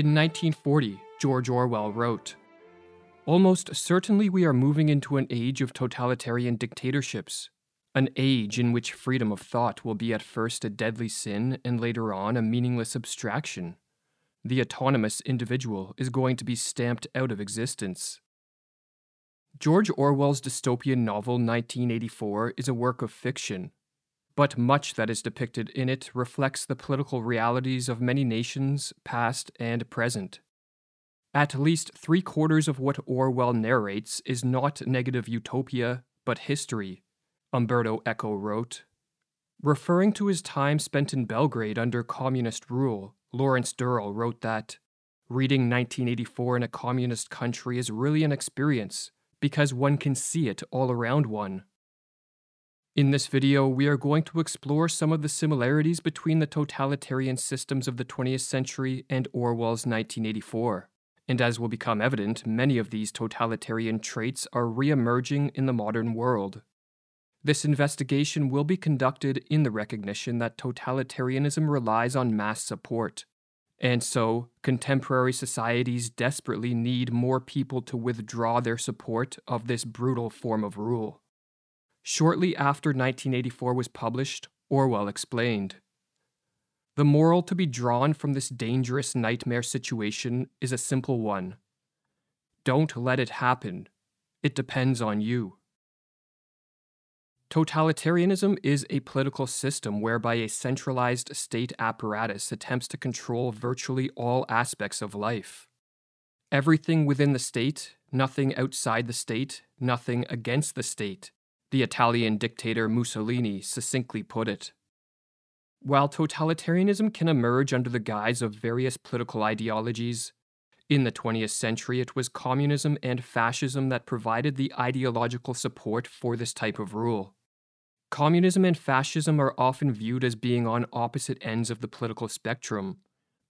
In 1940, George Orwell wrote Almost certainly we are moving into an age of totalitarian dictatorships, an age in which freedom of thought will be at first a deadly sin and later on a meaningless abstraction. The autonomous individual is going to be stamped out of existence. George Orwell's dystopian novel 1984 is a work of fiction, but much that is depicted in it reflects the political realities of many nations, past and present. At least three quarters of what Orwell narrates is not negative utopia, but history, Umberto Eco wrote. Referring to his time spent in Belgrade under communist rule, Lawrence Durrell wrote that reading 1984 in a communist country is really an experience because one can see it all around one. In this video, we are going to explore some of the similarities between the totalitarian systems of the 20th century and Orwell's 1984. And as will become evident, many of these totalitarian traits are re emerging in the modern world. This investigation will be conducted in the recognition that totalitarianism relies on mass support. And so, contemporary societies desperately need more people to withdraw their support of this brutal form of rule. Shortly after 1984 was published, Orwell explained the moral to be drawn from this dangerous nightmare situation is a simple one. Don't let it happen. It depends on you. Totalitarianism is a political system whereby a centralized state apparatus attempts to control virtually all aspects of life. Everything within the state, nothing outside the state, nothing against the state, the Italian dictator Mussolini succinctly put it. While totalitarianism can emerge under the guise of various political ideologies, in the 20th century it was communism and fascism that provided the ideological support for this type of rule. Communism and fascism are often viewed as being on opposite ends of the political spectrum,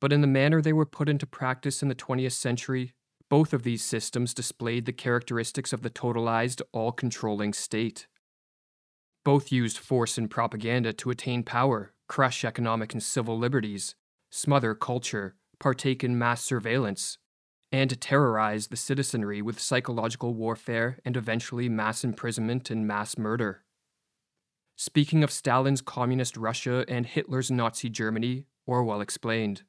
but in the manner they were put into practice in the 20th century, both of these systems displayed the characteristics of the totalized, all controlling state. Both used force and propaganda to attain power, crush economic and civil liberties, smother culture, partake in mass surveillance, and terrorize the citizenry with psychological warfare and eventually mass imprisonment and mass murder. Speaking of Stalin's communist Russia and Hitler's Nazi Germany, Orwell explained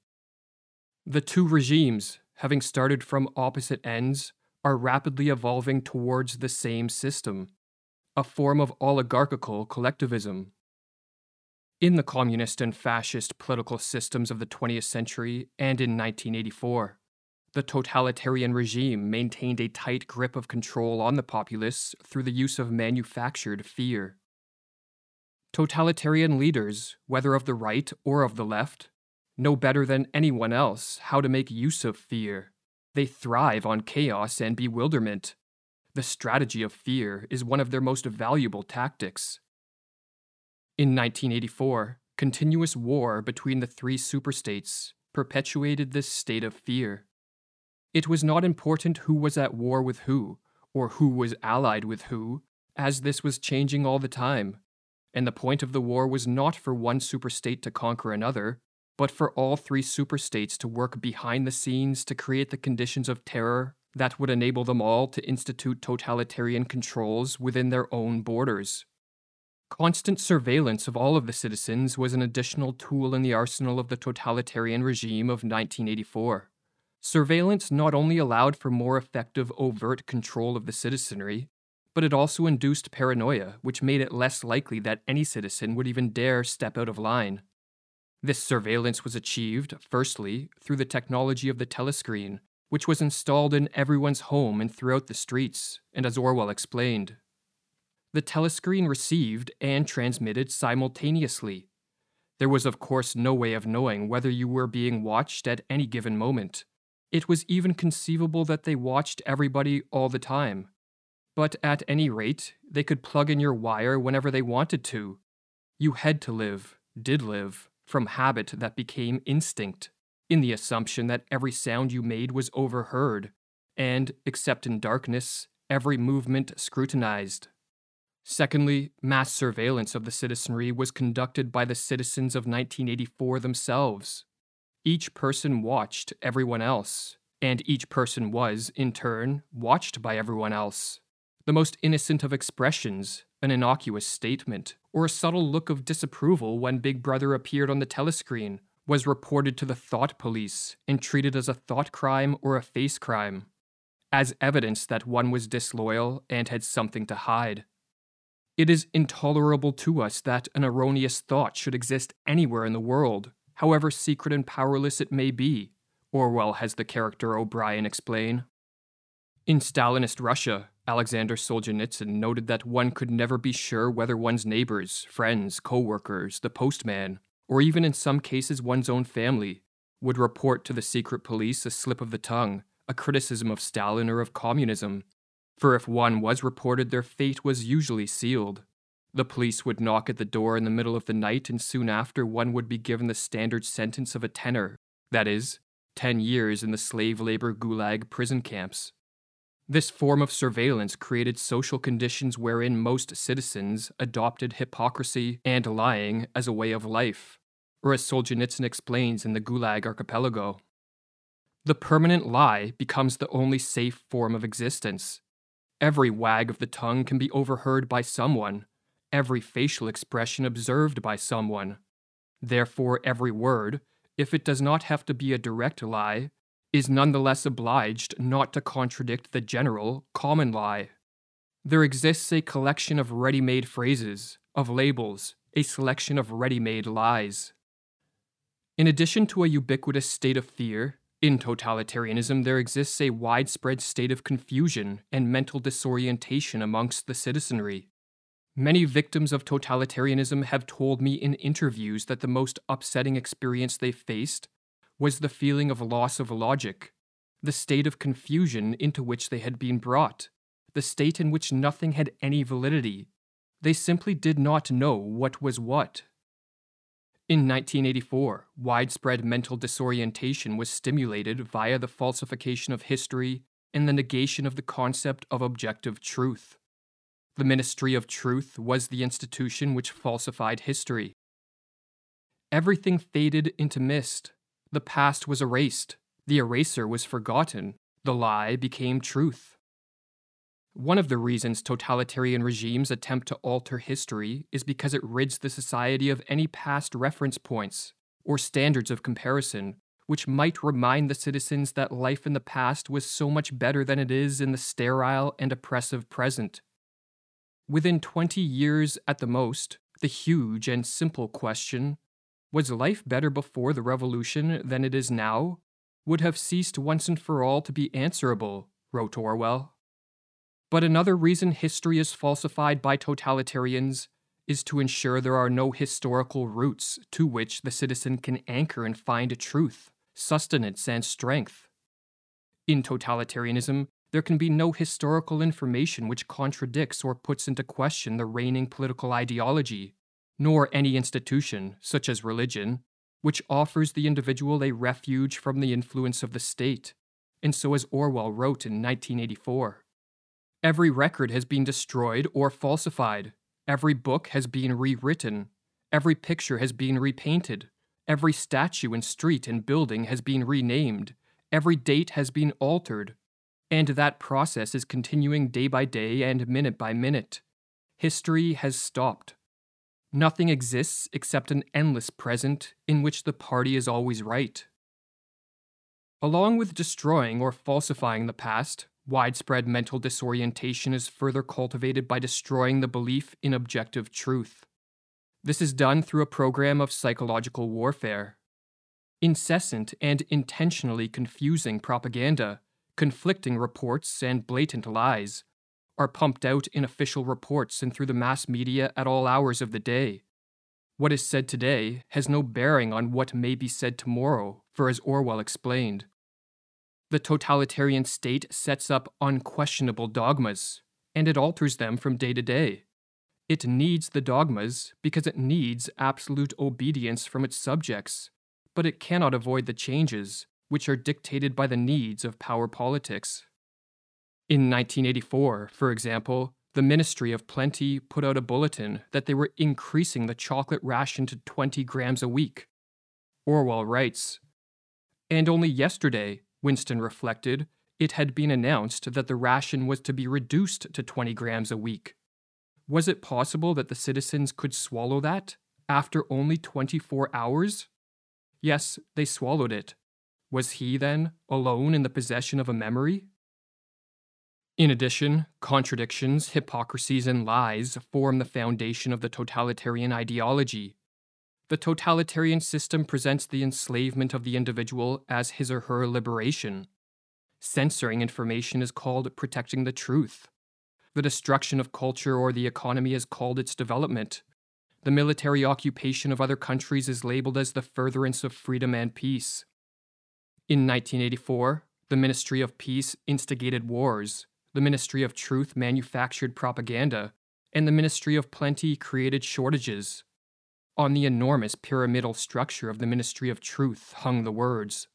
The two regimes, having started from opposite ends, are rapidly evolving towards the same system, a form of oligarchical collectivism in the communist and fascist political systems of the 20th century and in 1984. The totalitarian regime maintained a tight grip of control on the populace through the use of manufactured fear. Totalitarian leaders, whether of the right or of the left, know better than anyone else how to make use of fear. They thrive on chaos and bewilderment. The strategy of fear is one of their most valuable tactics. In 1984, continuous war between the three superstates perpetuated this state of fear. It was not important who was at war with who, or who was allied with who, as this was changing all the time, and the point of the war was not for one superstate to conquer another, but for all three superstates to work behind the scenes to create the conditions of terror that would enable them all to institute totalitarian controls within their own borders. Constant surveillance of all of the citizens was an additional tool in the arsenal of the totalitarian regime of 1984. Surveillance not only allowed for more effective overt control of the citizenry, but it also induced paranoia, which made it less likely that any citizen would even dare step out of line. This surveillance was achieved, firstly, through the technology of the telescreen, which was installed in everyone's home and throughout the streets, and as Orwell explained, the telescreen received and transmitted simultaneously. There was, of course, no way of knowing whether you were being watched at any given moment. It was even conceivable that they watched everybody all the time. But at any rate, they could plug in your wire whenever they wanted to. You had to live, did live, from habit that became instinct, in the assumption that every sound you made was overheard, and, except in darkness, every movement scrutinized. Secondly, mass surveillance of the citizenry was conducted by the citizens of 1984 themselves. each person watched everyone else, and each person was, in turn, watched by everyone else. The most innocent of expressions, an innocuous statement, or a subtle look of disapproval when Big Brother appeared on the telescreen, was reported to the thought police and treated as a thought crime or a face crime, as evidence that one was disloyal and had something to hide. It is intolerable to us that an erroneous thought should exist anywhere in the world, however secret and powerless it may be, Orwell has the character O'Brien explain. In Stalinist Russia, Alexander Solzhenitsyn noted that one could never be sure whether one's neighbors, friends, co workers, the postman, or even in some cases one's own family, would report to the secret police a slip of the tongue, a criticism of Stalin or of communism, for if one was reported, their fate was usually sealed. The police would knock at the door in the middle of the night, and soon after, one would be given the standard sentence of a tenor that is, 10 years in the slave labor gulag prison camps. This form of surveillance created social conditions wherein most citizens adopted hypocrisy and lying as a way of life, or as Solzhenitsyn explains in the Gulag Archipelago. The permanent lie becomes the only safe form of existence. Every wag of the tongue can be overheard by someone, every facial expression observed by someone. Therefore, every word, if it does not have to be a direct lie, is nonetheless obliged not to contradict the general, common lie. There exists a collection of ready made phrases, of labels, a selection of ready made lies. In addition to a ubiquitous state of fear, in totalitarianism there exists a widespread state of confusion and mental disorientation amongst the citizenry. Many victims of totalitarianism have told me in interviews that the most upsetting experience they faced was the feeling of loss of logic, the state of confusion into which they had been brought, the state in which nothing had any validity. They simply did not know what was what. In 1984, widespread mental disorientation was stimulated via the falsification of history and the negation of the concept of objective truth. The Ministry of Truth was the institution which falsified history. Everything faded into mist. The past was erased. The eraser was forgotten. The lie became truth. One of the reasons totalitarian regimes attempt to alter history is because it rids the society of any past reference points or standards of comparison which might remind the citizens that life in the past was so much better than it is in the sterile and oppressive present. Within 20 years at the most, the huge and simple question was life better before the revolution than it is now? would have ceased once and for all to be answerable, wrote Orwell. But another reason history is falsified by totalitarians is to ensure there are no historical roots to which the citizen can anchor and find truth, sustenance, and strength. In totalitarianism, there can be no historical information which contradicts or puts into question the reigning political ideology, nor any institution, such as religion, which offers the individual a refuge from the influence of the state, and so as Orwell wrote in 1984. Every record has been destroyed or falsified, every book has been rewritten, every picture has been repainted, every statue and street and building has been renamed, every date has been altered, and that process is continuing day by day and minute by minute. History has stopped. Nothing exists except an endless present in which the party is always right. Along with destroying or falsifying the past, widespread mental disorientation is further cultivated by destroying the belief in objective truth. This is done through a program of psychological warfare. Incessant and intentionally confusing propaganda conflicting reports and blatant lies are pumped out in official reports and through the mass media at all hours of the day. What is said today has no bearing on what may be said tomorrow, for as Orwell explained, the totalitarian state sets up unquestionable dogmas, and it alters them from day to day. It needs the dogmas because it needs absolute obedience from its subjects, but it cannot avoid the changes which are dictated by the needs of power politics. In 1984, for example, the Ministry of Plenty put out a bulletin that they were increasing the chocolate ration to 20 grams a week. Orwell writes And only yesterday, Winston reflected, it had been announced that the ration was to be reduced to 20 grams a week. Was it possible that the citizens could swallow that after only 24 hours? Yes, they swallowed it. Was he, then, alone in the possession of a memory? In addition, contradictions, hypocrisies, and lies form the foundation of the totalitarian ideology. The totalitarian system presents the enslavement of the individual as his or her liberation. Censoring information is called protecting the truth. The destruction of culture or the economy is called its development. The military occupation of other countries is labeled as the furtherance of freedom and peace. In 1984, the Ministry of Peace instigated wars, the Ministry of Truth manufactured propaganda, and the Ministry of Plenty created shortages. On the enormous pyramidal structure of the Ministry of Truth hung the words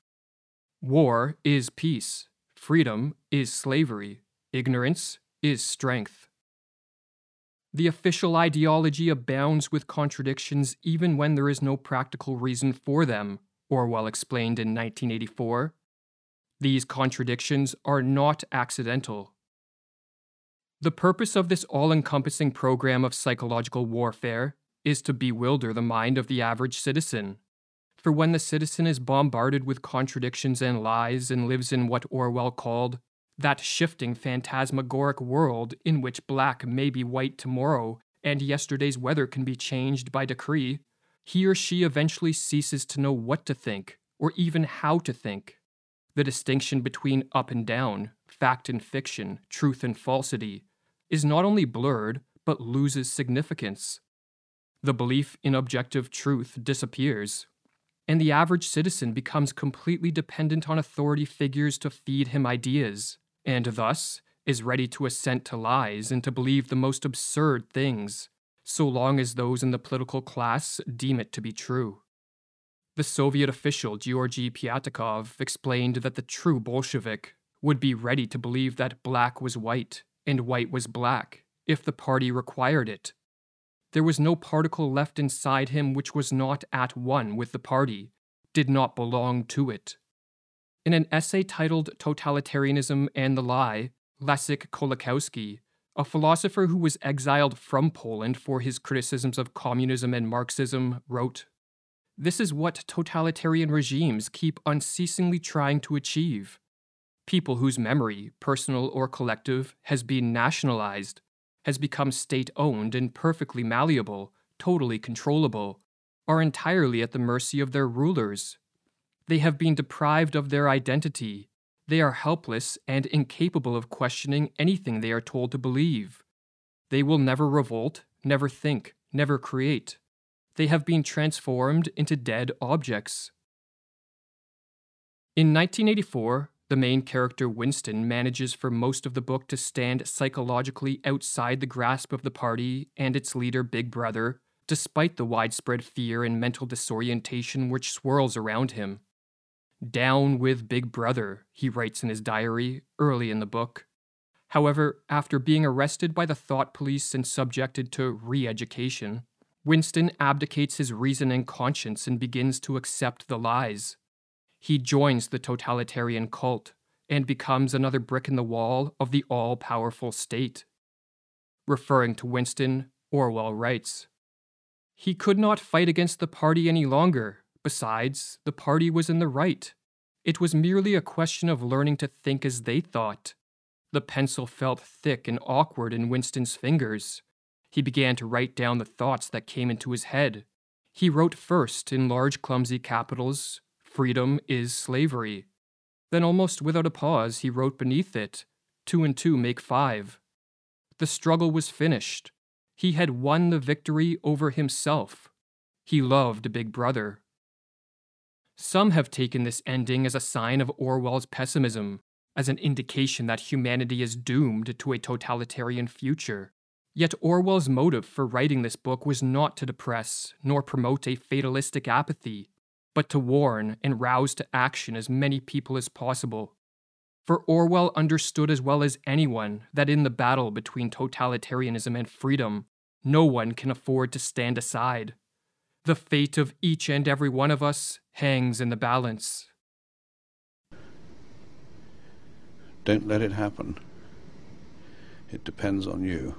War is peace, freedom is slavery, ignorance is strength. The official ideology abounds with contradictions even when there is no practical reason for them, Orwell explained in 1984. These contradictions are not accidental. The purpose of this all encompassing program of psychological warfare is to bewilder the mind of the average citizen. For when the citizen is bombarded with contradictions and lies and lives in what Orwell called that shifting phantasmagoric world in which black may be white tomorrow and yesterday's weather can be changed by decree, he or she eventually ceases to know what to think or even how to think. The distinction between up and down, fact and fiction, truth and falsity, is not only blurred, but loses significance. The belief in objective truth disappears, and the average citizen becomes completely dependent on authority figures to feed him ideas, and thus is ready to assent to lies and to believe the most absurd things, so long as those in the political class deem it to be true. The Soviet official Georgy Pyatakov explained that the true Bolshevik would be ready to believe that black was white and white was black if the party required it. There was no particle left inside him which was not at one with the party, did not belong to it. In an essay titled Totalitarianism and the Lie, Leszek Kolakowski, a philosopher who was exiled from Poland for his criticisms of communism and Marxism, wrote This is what totalitarian regimes keep unceasingly trying to achieve people whose memory, personal or collective, has been nationalized, has become state owned and perfectly malleable, totally controllable, are entirely at the mercy of their rulers. They have been deprived of their identity. They are helpless and incapable of questioning anything they are told to believe. They will never revolt, never think, never create. They have been transformed into dead objects. In 1984, the main character, Winston, manages for most of the book to stand psychologically outside the grasp of the party and its leader, Big Brother, despite the widespread fear and mental disorientation which swirls around him. Down with Big Brother, he writes in his diary early in the book. However, after being arrested by the thought police and subjected to re education, Winston abdicates his reason and conscience and begins to accept the lies he joins the totalitarian cult and becomes another brick in the wall of the all powerful state. Referring to Winston, Orwell writes He could not fight against the party any longer. Besides, the party was in the right. It was merely a question of learning to think as they thought. The pencil felt thick and awkward in Winston's fingers. He began to write down the thoughts that came into his head. He wrote first in large, clumsy capitals Freedom is slavery. Then, almost without a pause, he wrote beneath it, Two and two make five. The struggle was finished. He had won the victory over himself. He loved Big Brother. Some have taken this ending as a sign of Orwell's pessimism, as an indication that humanity is doomed to a totalitarian future. Yet Orwell's motive for writing this book was not to depress nor promote a fatalistic apathy but to warn and rouse to action as many people as possible. For Orwell understood as well as anyone that in the battle between totalitarianism and freedom, no one can afford to stand aside. The fate of each and every one of us hangs in the balance. Don't let it happen. It depends on you.